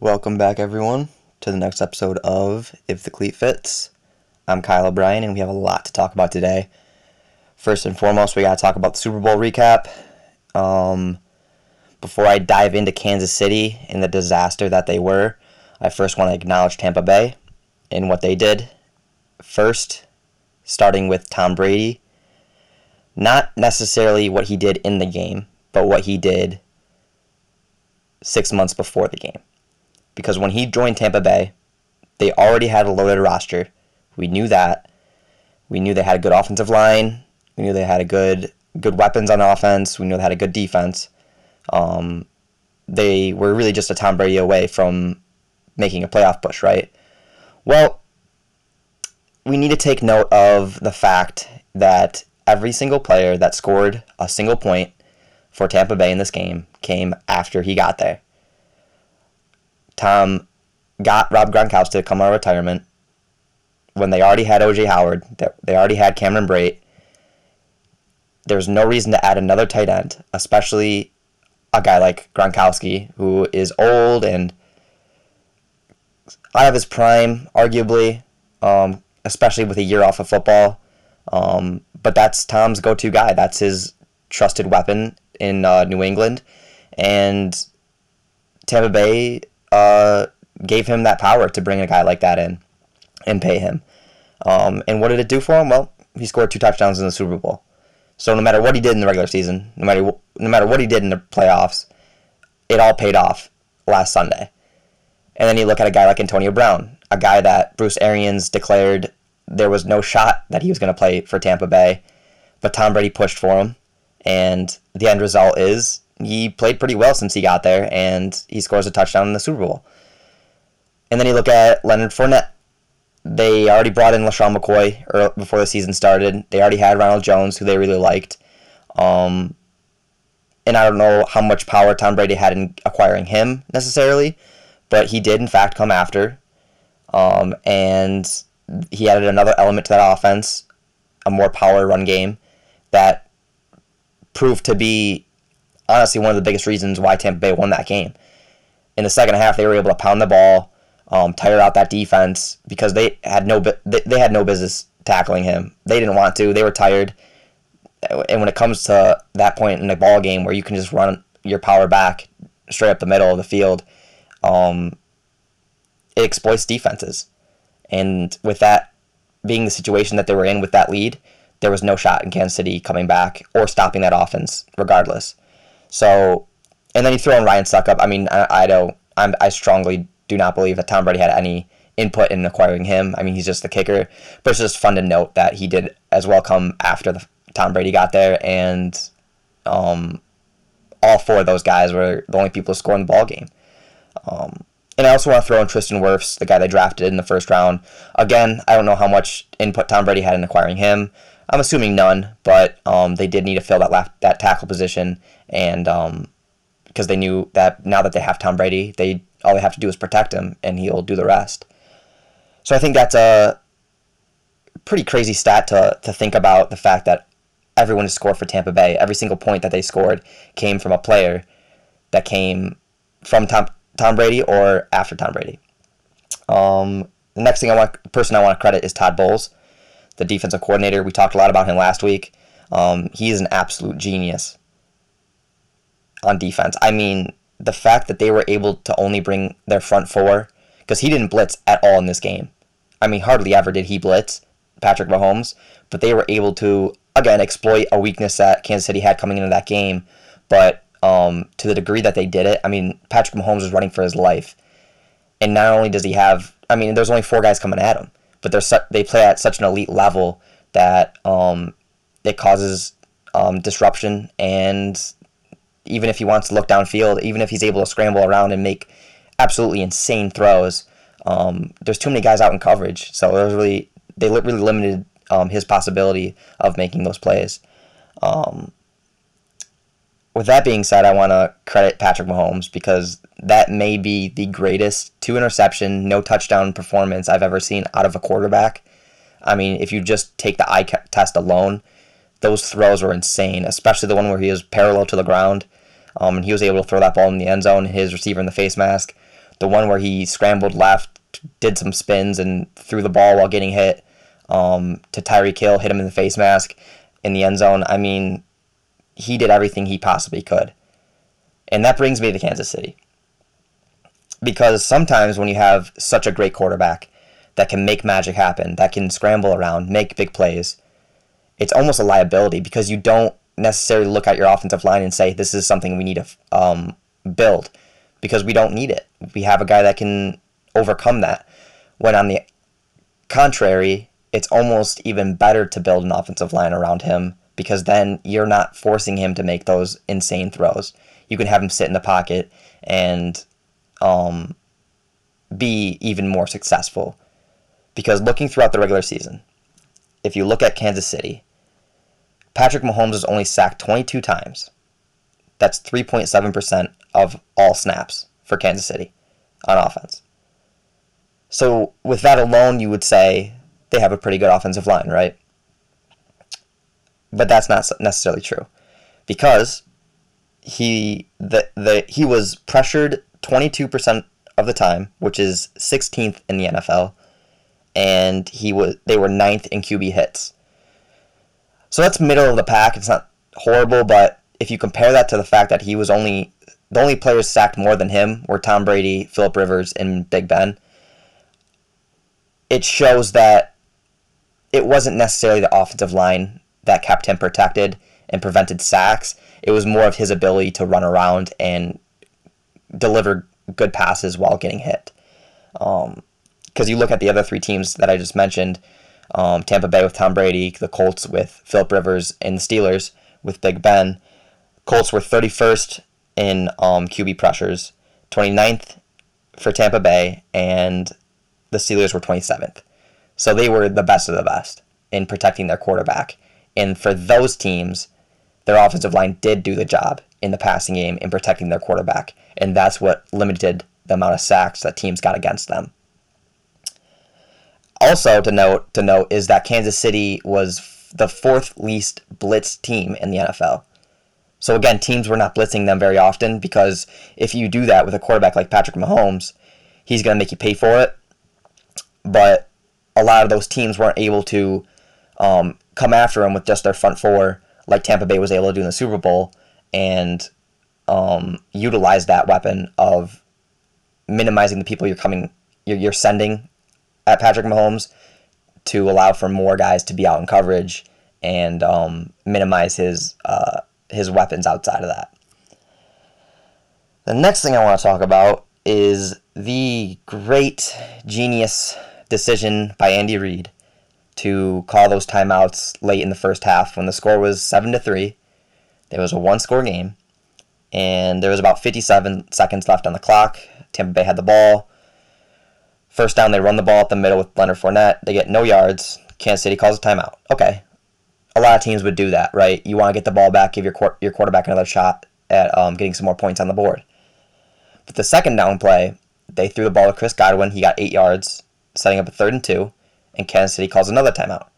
Welcome back, everyone, to the next episode of If the Cleat Fits. I'm Kyle O'Brien, and we have a lot to talk about today. First and foremost, we got to talk about the Super Bowl recap. Um, before I dive into Kansas City and the disaster that they were, I first want to acknowledge Tampa Bay and what they did. First, starting with Tom Brady. Not necessarily what he did in the game, but what he did six months before the game. Because when he joined Tampa Bay, they already had a loaded roster. We knew that. We knew they had a good offensive line. We knew they had a good good weapons on offense. We knew they had a good defense. Um, they were really just a Tom Brady away from making a playoff push, right? Well, we need to take note of the fact that every single player that scored a single point for Tampa Bay in this game came after he got there. Tom got Rob Gronkowski to come out of retirement when they already had OJ Howard, they already had Cameron Brate. There's no reason to add another tight end, especially a guy like Gronkowski, who is old and out of his prime, arguably, um, especially with a year off of football. Um, but that's Tom's go-to guy. That's his trusted weapon in uh, New England, and Tampa Bay uh, gave him that power to bring a guy like that in and pay him. Um, and what did it do for him? Well, he scored two touchdowns in the Super Bowl. So no matter what he did in the regular season, no matter no matter what he did in the playoffs, it all paid off last Sunday. And then you look at a guy like Antonio Brown, a guy that Bruce Arians declared there was no shot that he was going to play for Tampa Bay, but Tom Brady pushed for him, and the end result is he played pretty well since he got there, and he scores a touchdown in the Super Bowl. And then you look at Leonard Fournette. They already brought in LeSean McCoy before the season started. They already had Ronald Jones, who they really liked. Um, and I don't know how much power Tom Brady had in acquiring him necessarily, but he did, in fact, come after. Um, and he added another element to that offense, a more power run game that proved to be honestly one of the biggest reasons why Tampa Bay won that game. In the second half, they were able to pound the ball, um, tire out that defense because they had no they, they had no business tackling him. They didn't want to. They were tired. And when it comes to that point in the ball game where you can just run your power back straight up the middle of the field, um, it exploits defenses. And with that being the situation that they were in with that lead, there was no shot in Kansas City coming back or stopping that offense, regardless. So, and then you throw in Ryan Succop. I mean, I, I don't. I'm, I strongly do not believe that Tom Brady had any input in acquiring him. I mean, he's just the kicker. But it's just fun to note that he did as well come after the Tom Brady got there, and um, all four of those guys were the only people to score in the ball game. Um, and I also want to throw in Tristan Wirfs, the guy they drafted in the first round. Again, I don't know how much input Tom Brady had in acquiring him. I'm assuming none, but um, they did need to fill that that tackle position, and because um, they knew that now that they have Tom Brady, they all they have to do is protect him, and he'll do the rest. So I think that's a pretty crazy stat to to think about the fact that everyone has scored for Tampa Bay. Every single point that they scored came from a player that came from Tom Tom Brady or after Tom Brady. Um, the next thing I want, person I want to credit is Todd Bowles, the defensive coordinator. We talked a lot about him last week. Um, he is an absolute genius on defense. I mean, the fact that they were able to only bring their front four, because he didn't blitz at all in this game. I mean, hardly ever did he blitz, Patrick Mahomes, but they were able to, again, exploit a weakness that Kansas City had coming into that game. But um, to the degree that they did it. I mean, Patrick Mahomes was running for his life, and not only does he have, I mean, there's only four guys coming at him, but they're su- they play at such an elite level that um, it causes um, disruption. And even if he wants to look downfield, even if he's able to scramble around and make absolutely insane throws, um, there's too many guys out in coverage. So there's really they really limited um, his possibility of making those plays. Um, with that being said, I want to credit Patrick Mahomes because that may be the greatest two interception, no touchdown performance I've ever seen out of a quarterback. I mean, if you just take the eye test alone, those throws were insane, especially the one where he was parallel to the ground um, and he was able to throw that ball in the end zone, his receiver in the face mask. the one where he scrambled left, did some spins, and threw the ball while getting hit um, to Tyreek Hill, hit him in the face mask in the end zone. I mean, he did everything he possibly could. And that brings me to Kansas City. Because sometimes when you have such a great quarterback that can make magic happen, that can scramble around, make big plays, it's almost a liability because you don't necessarily look at your offensive line and say, this is something we need to um, build because we don't need it. We have a guy that can overcome that. When on the contrary, it's almost even better to build an offensive line around him because then you're not forcing him to make those insane throws. You can have him sit in the pocket and um, be even more successful. Because looking throughout the regular season, if you look at Kansas City, Patrick Mahomes is only sacked 22 times. That's 3.7% of all snaps for Kansas City on offense. So, with that alone, you would say they have a pretty good offensive line, right? But that's not necessarily true because he the, the he was pressured 22% of the time, which is 16th in the NFL, and he was they were ninth in QB hits. So that's middle of the pack. It's not horrible, but if you compare that to the fact that he was only the only players sacked more than him were Tom Brady, Philip Rivers, and Big Ben. It shows that it wasn't necessarily the offensive line that kept him protected and prevented sacks. It was more of his ability to run around and deliver good passes while getting hit. Because um, you look at the other three teams that I just mentioned um, Tampa Bay with Tom Brady, the Colts with Philip Rivers, and the Steelers with Big Ben. Colts were 31st in um, QB pressures, 29th for Tampa Bay, and the Steelers were 27th. So they were the best of the best in protecting their quarterback. And for those teams, their offensive line did do the job in the passing game in protecting their quarterback. And that's what limited the amount of sacks that teams got against them. Also to note to note is that Kansas City was the fourth least blitz team in the NFL. So again, teams were not blitzing them very often because if you do that with a quarterback like Patrick Mahomes, he's going to make you pay for it. But a lot of those teams weren't able to um, come after him with just their front four, like Tampa Bay was able to do in the Super Bowl, and um, utilize that weapon of minimizing the people you're coming, you're, you're sending at Patrick Mahomes to allow for more guys to be out in coverage and um, minimize his uh, his weapons outside of that. The next thing I want to talk about is the great genius decision by Andy Reid to call those timeouts late in the first half when the score was 7 to 3. There was a one score game and there was about 57 seconds left on the clock. Tampa Bay had the ball. First down, they run the ball up the middle with Leonard Fournette. They get no yards. Kansas City calls a timeout. Okay, a lot of teams would do that, right? You want to get the ball back, give your your quarterback another shot at um, getting some more points on the board. But the second down play, they threw the ball to Chris Godwin. He got eight yards, setting up a third and two, and Kansas City calls another timeout.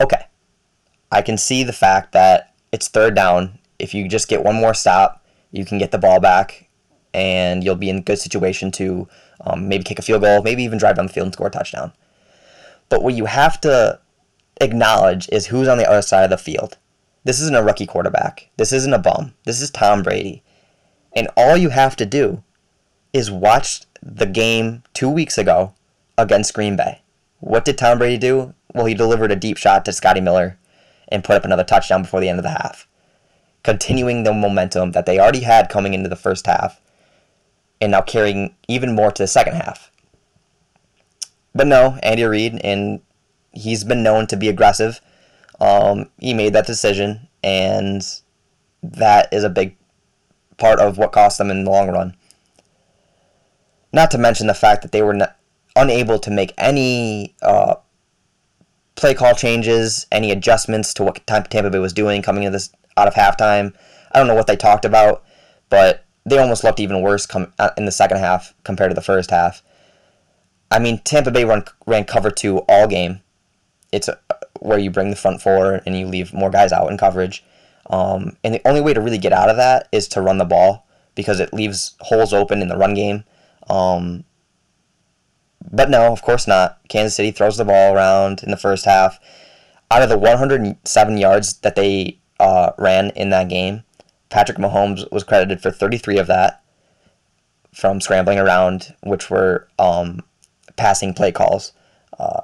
Okay, I can see the fact that it's third down. If you just get one more stop, you can get the ball back, and you'll be in a good situation to um, maybe kick a field goal, maybe even drive down the field and score a touchdown. But what you have to acknowledge is who's on the other side of the field. This isn't a rookie quarterback. This isn't a bum. This is Tom Brady. And all you have to do is watch the game two weeks ago against Green Bay. What did Tom Brady do? Well, he delivered a deep shot to Scotty Miller and put up another touchdown before the end of the half, continuing the momentum that they already had coming into the first half and now carrying even more to the second half. But no, Andy Reid and he's been known to be aggressive. Um, he made that decision, and that is a big part of what cost them in the long run. Not to mention the fact that they were not, unable to make any uh, play call changes, any adjustments to what Tampa Bay was doing coming this out of halftime. I don't know what they talked about, but they almost looked even worse come uh, in the second half compared to the first half. I mean, Tampa Bay run, ran cover two all game, it's a, where you bring the front four and you leave more guys out in coverage. Um, and the only way to really get out of that is to run the ball because it leaves holes open in the run game. Um, but no, of course not. Kansas City throws the ball around in the first half. Out of the 107 yards that they uh, ran in that game, Patrick Mahomes was credited for 33 of that from scrambling around, which were um, passing play calls. Uh,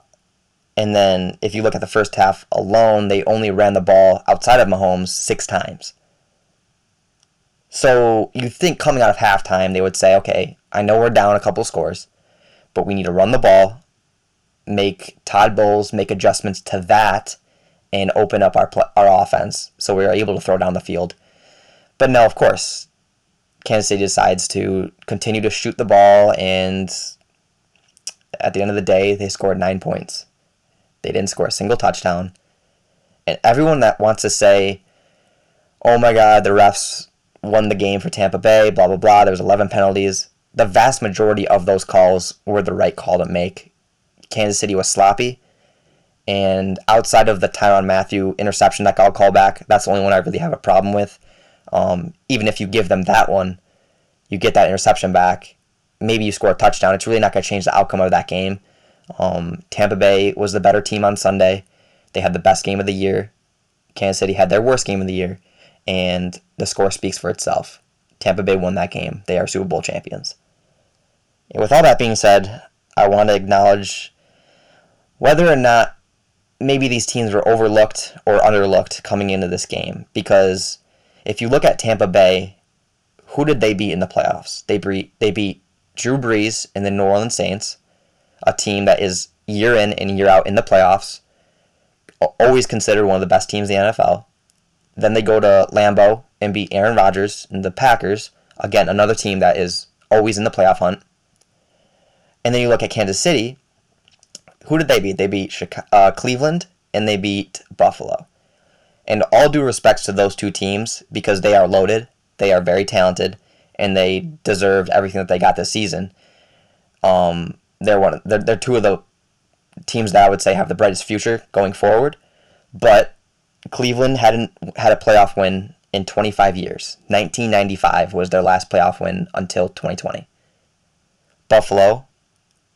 and then if you look at the first half alone, they only ran the ball outside of Mahomes six times. So you think coming out of halftime, they would say, okay, I know we're down a couple scores, but we need to run the ball, make Todd Bowles make adjustments to that, and open up our our offense so we are able to throw down the field. But no, of course, Kansas City decides to continue to shoot the ball, and at the end of the day, they scored nine points. They didn't score a single touchdown. And everyone that wants to say, oh my God, the refs won the game for Tampa Bay, blah, blah, blah, there was 11 penalties. The vast majority of those calls were the right call to make. Kansas City was sloppy. And outside of the Tyrann Mathieu interception that got called back, that's the only one I really have a problem with. Um, even if you give them that one, you get that interception back. Maybe you score a touchdown. It's really not going to change the outcome of that game. Um, Tampa Bay was the better team on Sunday. They had the best game of the year. Kansas City had their worst game of the year, and the score speaks for itself. Tampa Bay won that game. They are Super Bowl champions. With all that being said, I want to acknowledge whether or not maybe these teams were overlooked or underlooked coming into this game. Because if you look at Tampa Bay, who did they beat in the playoffs? They beat they beat Drew Brees and the New Orleans Saints a team that is year in and year out in the playoffs, always considered one of the best teams in the NFL. Then they go to Lambeau and beat Aaron Rodgers and the Packers, again, another team that is always in the playoff hunt. And then you look at Kansas City. Who did they beat? They beat Chicago, uh, Cleveland and they beat Buffalo. And all due respects to those two teams because they are loaded, they are very talented, and they deserved everything that they got this season. Um, they're one. They're, they're two of the teams that I would say have the brightest future going forward. But Cleveland hadn't had a playoff win in 25 years. 1995 was their last playoff win until 2020. Buffalo,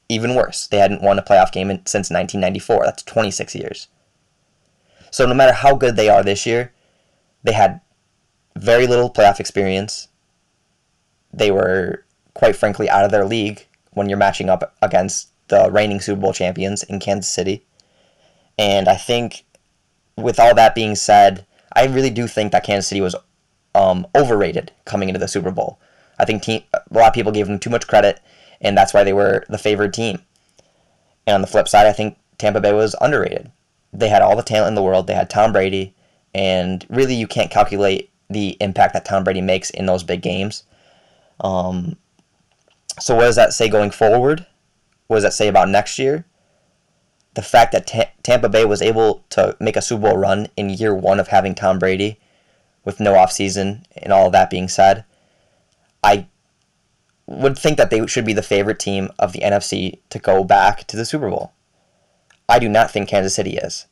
even worse. They hadn't won a playoff game in, since 1994. That's 26 years. So no matter how good they are this year, they had very little playoff experience. They were, quite frankly, out of their league when you're matching up against the reigning Super Bowl champions in Kansas City. And I think, with all that being said, I really do think that Kansas City was um, overrated coming into the Super Bowl. I think team, a lot of people gave them too much credit, and that's why they were the favored team. And on the flip side, I think Tampa Bay was underrated. They had all the talent in the world. They had Tom Brady, and really, you can't calculate the impact that Tom Brady makes in those big games. Um, so, what does that say going forward? What does that say about next year? The fact that Tampa Bay was able to make a Super Bowl run in year one of having Tom Brady with no offseason and all of that being said, I would think that they should be the favorite team of the NFC to go back to the Super Bowl. I do not think Kansas City is.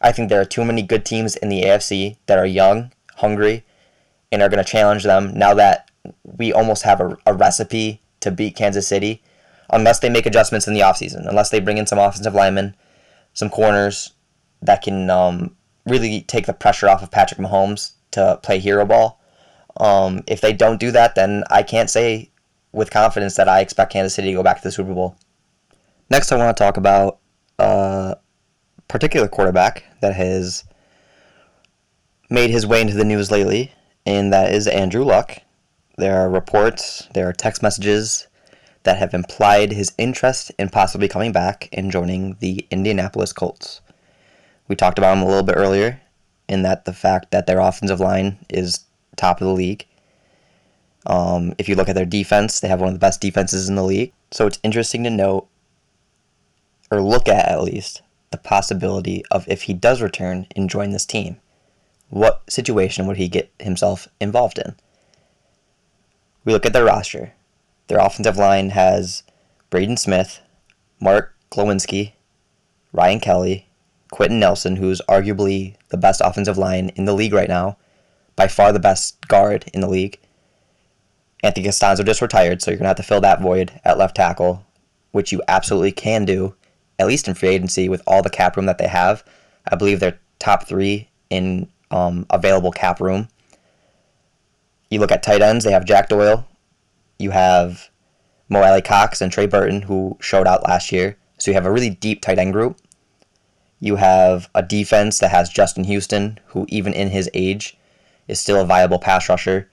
I think there are too many good teams in the AFC that are young, hungry, and are going to challenge them now that we almost have a, a recipe to beat Kansas City unless they make adjustments in the offseason, unless they bring in some offensive linemen, some corners that can um, really take the pressure off of Patrick Mahomes to play hero ball. Um, if they don't do that, then I can't say with confidence that I expect Kansas City to go back to the Super Bowl. Next, I want to talk about a particular quarterback that has made his way into the news lately, and that is Andrew Luck. There are reports, there are text messages that have implied his interest in possibly coming back and joining the Indianapolis Colts. We talked about him a little bit earlier, in that the fact that their offensive line is top of the league. Um, if you look at their defense, they have one of the best defenses in the league. So it's interesting to note, or look at at least, the possibility of if he does return and join this team, what situation would he get himself involved in? we look at their roster. Their offensive line has Braden Smith, Mark Glowinski, Ryan Kelly, Quenton Nelson, who's arguably the best offensive line in the league right now, by far the best guard in the league, Anthony Castonzo just retired, so you're going to have to fill that void at left tackle, which you absolutely can do, at least in free agency with all the cap room that they have. I believe they're top three in um, available cap room. You look at tight ends, they have Jack Doyle. You have Mo Alie-Cox and Trey Burton, who showed out last year. So you have a really deep tight end group. You have a defense that has Justin Houston, who, even in his age, is still a viable pass rusher.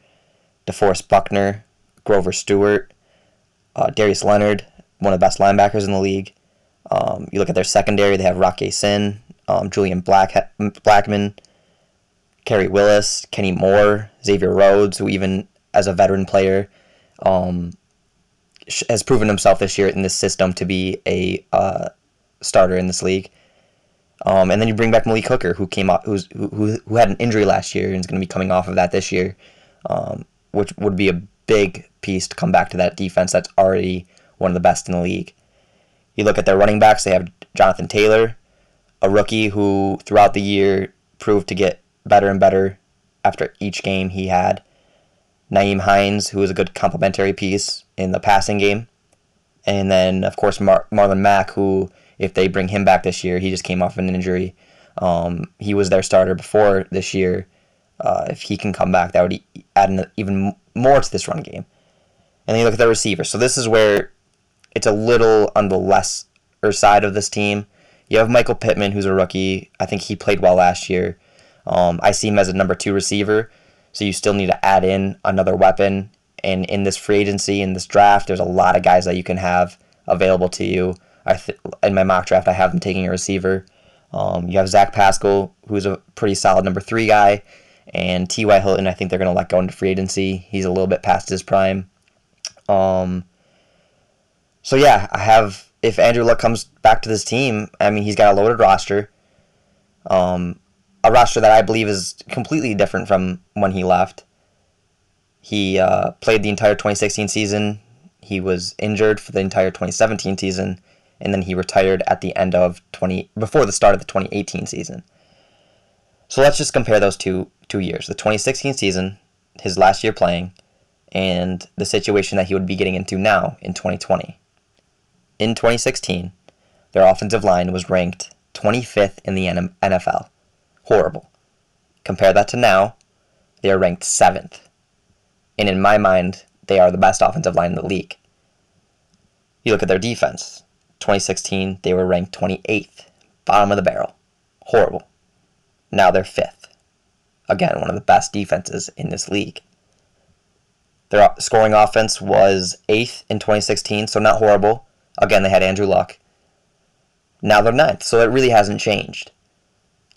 DeForest Buckner, Grover Stewart, uh, Darius Leonard, one of the best linebackers in the league. Um, you look at their secondary, they have Rock Sin, um, Julian Black, Blackmon, Khari Willis, Kenny Moore, Xavier Rhodes, who even as a veteran player um, has proven himself this year in this system to be a uh, starter in this league. Um, and then you bring back Malik Hooker, who came up, who's who, who had an injury last year and is going to be coming off of that this year, um, which would be a big piece to come back to that defense that's already one of the best in the league. You look at their running backs; they have Jonathan Taylor, a rookie who throughout the year proved to get better and better after each game he had. Nyheim Hines, who was a good complementary piece in the passing game. And then, of course, Mar- Marlon Mack, who, if they bring him back this year, he just came off an injury. Um, he was their starter before this year. Uh, if he can come back, that would add even more to this run game. And then you look at the receivers. So this is where it's a little on the lesser side of this team. You have Michael Pittman, who's a rookie. I think he played well last year. Um, I see him as a number two receiver, so you still need to add in another weapon. And in this free agency, in this draft, there's a lot of guys that you can have available to you. I th- in my mock draft, I have them taking a receiver. Um, you have Zach Pascal, who's a pretty solid number three guy, and T.Y. Hilton. I think they're going to let go into free agency. He's a little bit past his prime. Um, so yeah, I have. If Andrew Luck comes back to this team, I mean, he's got a loaded roster. Um, a roster that I believe is completely different from when he left. He uh, played the entire 2016 season. He was injured for the entire 2017 season, and then he retired at the end of 20 before the start of the 2018 season. So let's just compare those two two years: the 2016 season, his last year playing, and the situation that he would be getting into now in 2020. In 2016, their offensive line was ranked 25th in the NFL horrible. Compare that to now, they are ranked seventh. And in my mind, they are the best offensive line in the league. You look at their defense. 2016, they were ranked 28th, bottom of the barrel. Horrible. Now they're fifth. Again, one of the best defenses in this league. Their scoring offense was eighth in 2016, so not horrible. Again, they had Andrew Luck. Now they're ninth, so it really hasn't changed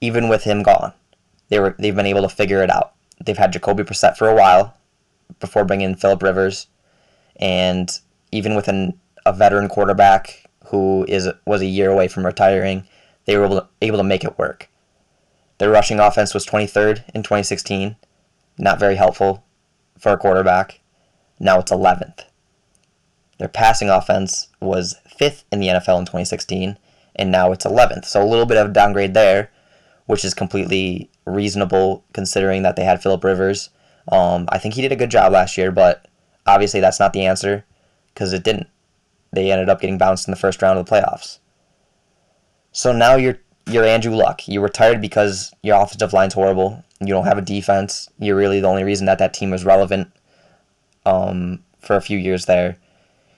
even with him gone. They were they've been able to figure it out. They've had Jacoby Brissett for a while before bringing in Philip Rivers, and even with an, a veteran quarterback who is was a year away from retiring, they were able to, able to make it work. Their rushing offense was 23rd in 2016, not very helpful for a quarterback. Now it's 11th. Their passing offense was 5th in the NFL in 2016, and now it's 11th. So a little bit of a downgrade there, which is completely reasonable considering that they had Philip Rivers. Um, I think he did a good job last year, but obviously that's not the answer because it didn't. They ended up getting bounced in the first round of the playoffs. So now you're you're Andrew Luck. You retired because your offensive line's horrible. You don't have a defense. You're really the only reason that that team was relevant um, for a few years there.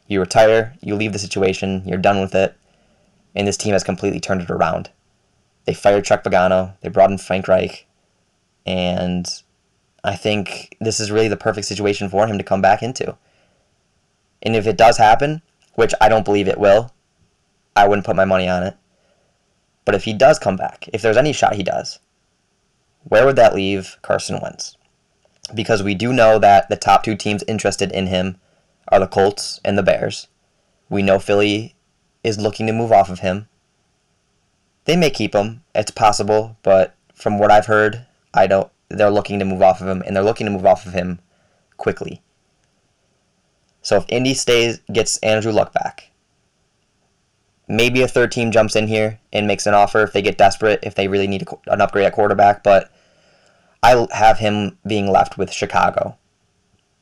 You retire. You leave the situation. You're done with it, and this team has completely turned it around. They fired Chuck Pagano. They brought in Frank Reich. And I think this is really the perfect situation for him to come back into. And if it does happen, which I don't believe it will, I wouldn't put my money on it. But if he does come back, if there's any shot he does, where would that leave Carson Wentz? Because we do know that the top two teams interested in him are the Colts and the Bears. We know Philly is looking to move off of him. They may keep him. It's possible, but from what I've heard, I don't. They're looking to move off of him, and they're looking to move off of him quickly. So if Indy stays, gets Andrew Luck back, maybe a third team jumps in here and makes an offer if they get desperate, if they really need an upgrade at quarterback. But I have him being left with Chicago.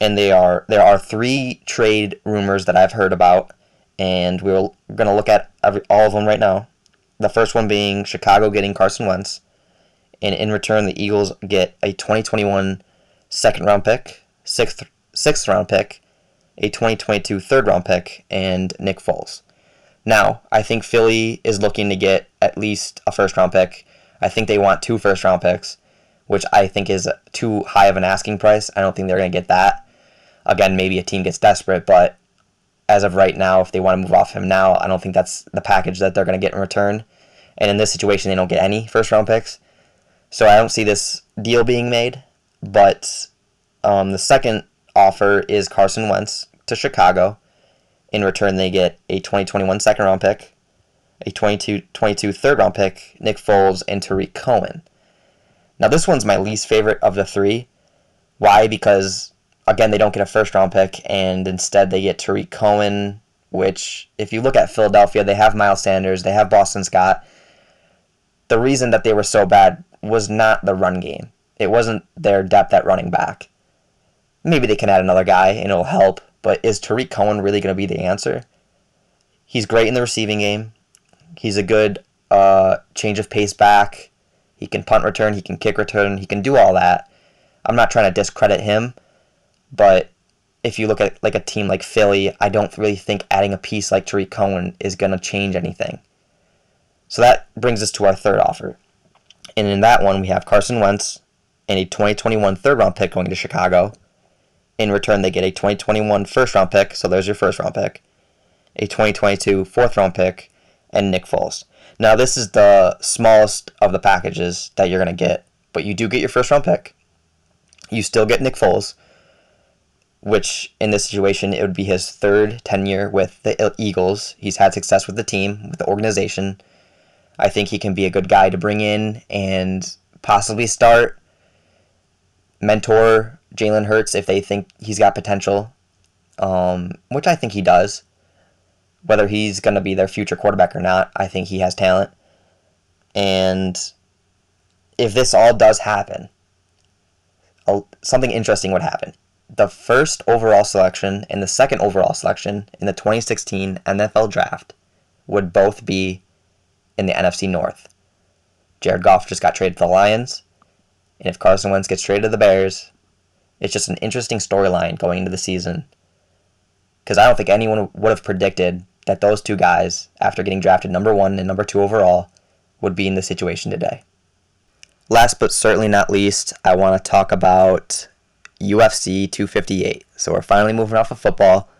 and they are there are three trade rumors that I've heard about, and we're going to look at every, all of them right now. The first one being Chicago getting Carson Wentz, and in return the Eagles get a 2021 second round pick, sixth sixth round pick, a 2022 third round pick, and Nick Foles. Now, I think Philly is looking to get at least a first round pick. I think they want two first round picks, which I think is too high of an asking price. I don't think they're going to get that. Again, maybe a team gets desperate, but as of right now, if they want to move off him now, I don't think that's the package that they're going to get in return. And in this situation, they don't get any first round picks. So I don't see this deal being made. But um, the second offer is Carson Wentz to Chicago. In return, they get a 2021 second round pick, a 22, 22 third round pick, Nick Foles, and Tarik Cohen. Now, this one's my least favorite of the three. Why? Because, again, they don't get a first round pick, and instead they get Tarik Cohen, which, if you look at Philadelphia, they have Miles Sanders, they have Boston Scott. The reason that they were so bad was not the run game, it wasn't their depth at running back. Maybe they can add another guy and it'll help, but is Tarik Cohen really going to be the answer? He's great in the receiving game. He's a good uh, change of pace back. He can punt return, he can kick return, he can do all that. I'm not trying to discredit him, but if you look at like a team like Philly, I don't really think adding a piece like Tarik Cohen is going to change anything. So that brings us to our third offer. And in that one, we have Carson Wentz and a 2021 third round pick going to Chicago in return, they get a 2021 first round pick, so there's your first round pick, a 2022 fourth round pick, and Nick Foles. Now, this is the smallest of the packages that you're going to get, but you do get your first round pick. You still get Nick Foles, which in this situation, it would be his third tenure with the Eagles. He's had success with the team, with the organization. I think he can be a good guy to bring in and possibly start, mentor Jalen Hurts if they think he's got potential, um, which I think he does. Whether he's going to be their future quarterback or not, I think he has talent. And if this all does happen, something interesting would happen. The first overall selection and the second overall selection in the 2016 NFL Draft would both be in the NFC North. Jared Goff just got traded to the Lions, and if Carson Wentz gets traded to the Bears, it's just an interesting storyline going into the season. Because I don't think anyone would have predicted that those two guys, after getting drafted number one and number two overall, would be in the situation today. Last but certainly not least, I want to talk about UFC 258. So we're finally moving off of football.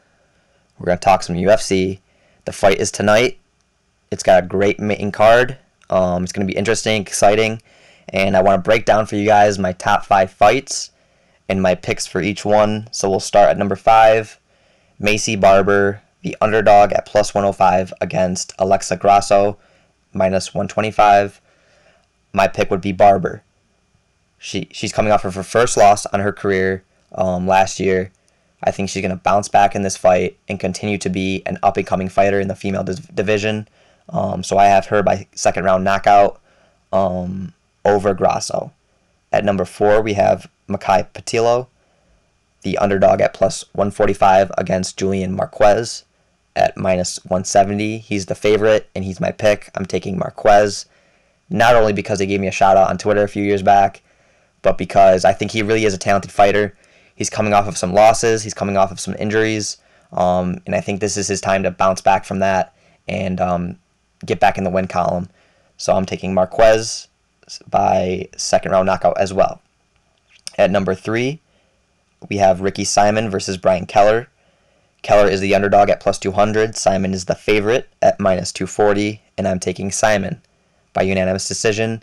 We're going to talk some UFC. The fight is tonight. It's got a great main card. Um, it's going to be interesting, exciting, and I want to break down for you guys my top five fights and my picks for each one. So we'll start at number five Maycee Barber, the underdog at plus 105 against Alexa Grasso, minus 125. My pick would be Barber. She, she's coming off of her first loss on her career um, last year. I think she's to bounce back in this fight and continue to be an up and coming fighter in the female division. Um, so I have her by second round knockout um, over Grasso. At number four, we have Maki Pitolo, the underdog at plus 145 against Julian Marquez at minus 170. He's the favorite, and he's my pick. I'm taking Marquez, not only because he gave me a shout out on Twitter a few years back, but because I think he really is a talented fighter. He's coming off of some losses, he's coming off of some injuries, um, and I think this is his time to bounce back from that and um, get back in the win column. So I'm taking Marquez by second round knockout as well. At number three, we have Ricky Simon versus Brian Kelleher. Kelleher is the underdog at plus 200. Simon is the favorite at minus 240, and I'm taking Simon by unanimous decision.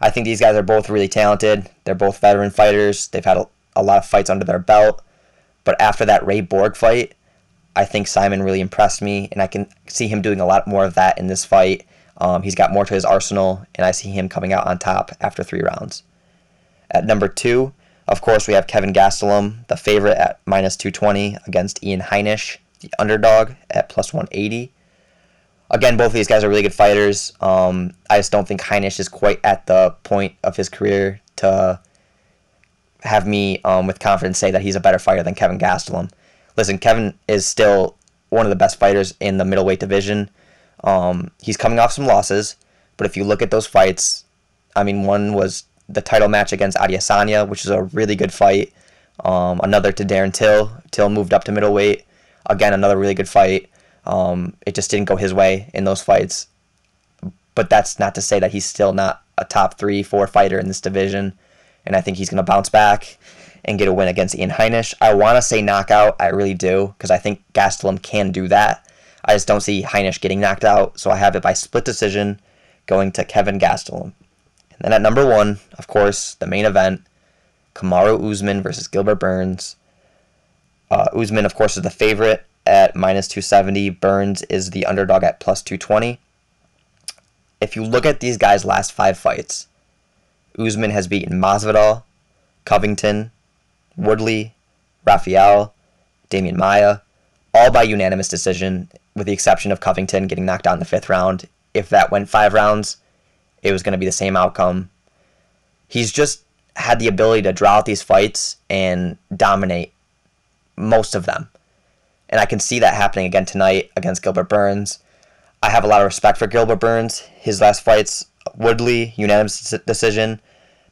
I think these guys are both really talented. They're both veteran fighters. They've had a, a lot of fights under their belt. But after that Ray Borg fight, I think Simon really impressed me, and I can see him doing a lot more of that in this fight. Um, he's got more to his arsenal, and I see him coming out on top after three rounds. At number two, of course, we have Kevin Gastelum, the favorite at minus 220 against Ian Heinisch, the underdog at plus 180. Again, both of these guys are really good fighters. Um, I just don't think Heinisch is quite at the point of his career to have me um, with confidence say that he's a better fighter than Kevin Gastelum. Listen, Kevin is still one of the best fighters in the middleweight division. Um, he's coming off some losses, but if you look at those fights, I mean, one was the title match against Adesanya, which is a really good fight. Um, another to Darren Till. Till moved up to middleweight. Again, another really good fight. Um, it just didn't go his way in those fights. But that's not to say that he's still not a top three, four fighter in this division. And I think he's going to bounce back and get a win against Ian Heinisch. I want to say knockout. I really do, because I think Gastelum can do that. I just don't see Heinisch getting knocked out. So I have it by split decision going to Kevin Gastelum. And then at number one, of course, the main event Kamaru Usman versus Gilbert Burns. Uh, Usman, of course, is the favorite at minus 270. Burns is the underdog at plus 220. If you look at these guys' last five fights, Usman has beaten Masvidal, Covington, Woodley, Rafael, Demian Maya, all by unanimous decision, with the exception of Covington getting knocked out in the fifth round. If that went five rounds, it was going to be the same outcome. He's just had the ability to draw out these fights and dominate most of them. And I can see that happening again tonight against Gilbert Burns. I have a lot of respect for Gilbert Burns. His last fights, Woodley, unanimous decision.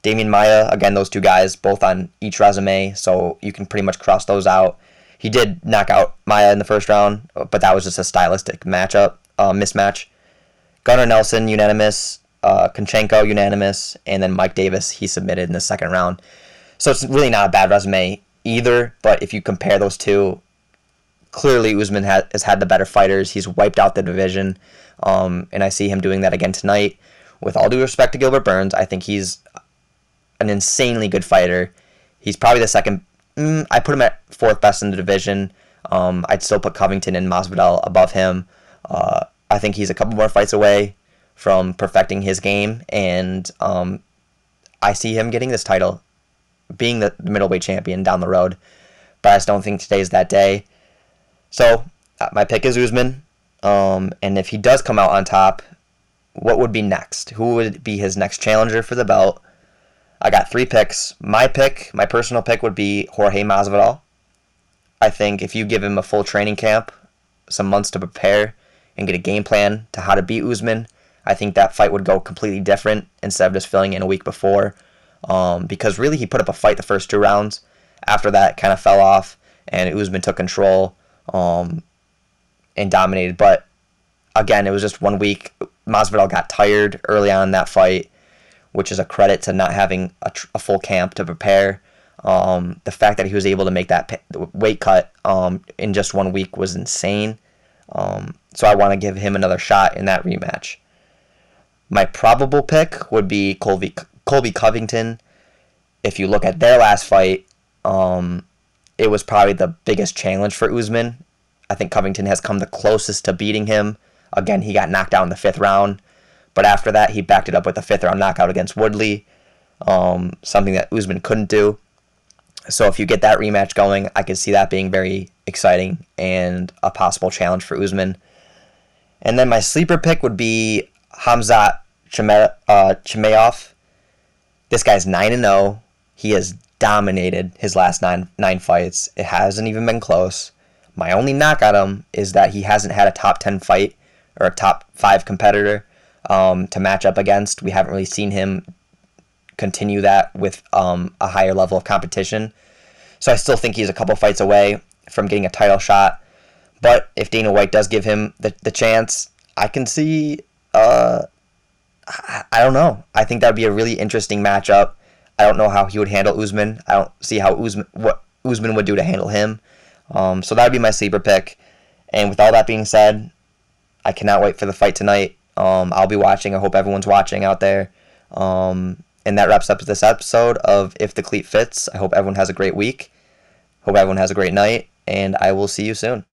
Demian Maya, again, those two guys, both on each resume, so you can pretty much cross those out. He did knock out Maya in the first round, but that was just a stylistic matchup, uh, mismatch. Gunnar Nelson, unanimous uh, Kunchenko unanimous, and then Mike Davis he submitted in the second round. So it's really not a bad resume either. But if you compare those two, clearly Usman has, has had the better fighters. He's wiped out the division, um, and I see him doing that again tonight. With all due respect to Gilbert Burns, I think he's an insanely good fighter. He's probably the second. Mm, I put him at fourth best in the division. Um, I'd still put Covington and Masvidal above him. Uh, I think he's a couple more fights away from perfecting his game, and um, I see him getting this title, being the middleweight champion down the road. But I just don't think today's that day. So uh, my pick is Usman, um, and if he does come out on top, what would be next? Who would be his next challenger for the belt? I got three picks. My pick, my personal pick, would be Jorge Masvidal. I think if you give him a full training camp, some months to prepare, and get a game plan to how to beat Usman, I think that fight would go completely different instead of just filling in a week before. Um, because really, he put up a fight the first two rounds. After that, kind of fell off, and Usman took control um, and dominated. But again, it was just one week. Masvidal got tired early on in that fight, which is a credit to not having a, tr- a full camp to prepare. Um, the fact that he was able to make that weight cut um, in just one week was insane. Um, so I want to give him another shot in that rematch. My probable pick would be Colby Colby Covington. If you look at their last fight, um, it was probably the biggest challenge for Usman. I think Covington has come the closest to beating him. Again, he got knocked out in the fifth round, but after that, he backed it up with a fifth round knockout against Woodley, um, something that Usman couldn't do. So if you get that rematch going, I could see that being very exciting and a possible challenge for Usman. And then my sleeper pick would be Hamzat uh, Chimaev. This guy's 9 and 0. He has dominated his last nine nine fights. It hasn't even been close. My only knock at him is that he hasn't had a top 10 fight or a top 5 competitor um, to match up against. We haven't really seen him continue that with um, a higher level of competition. So I still think he's a couple fights away from getting a title shot. But if Dana White does give him the, the chance, I can see uh, I don't know. I think that would be a really interesting matchup. I don't know how he would handle Usman. I don't see how Usman what Usman would do to handle him. Um, so that would be my sleeper pick. And with all that being said, I cannot wait for the fight tonight. Um, I'll be watching. I hope everyone's watching out there. Um, and that wraps up this episode of If the Cleat Fits. I hope everyone has a great week. Hope everyone has a great night. And I will see you soon.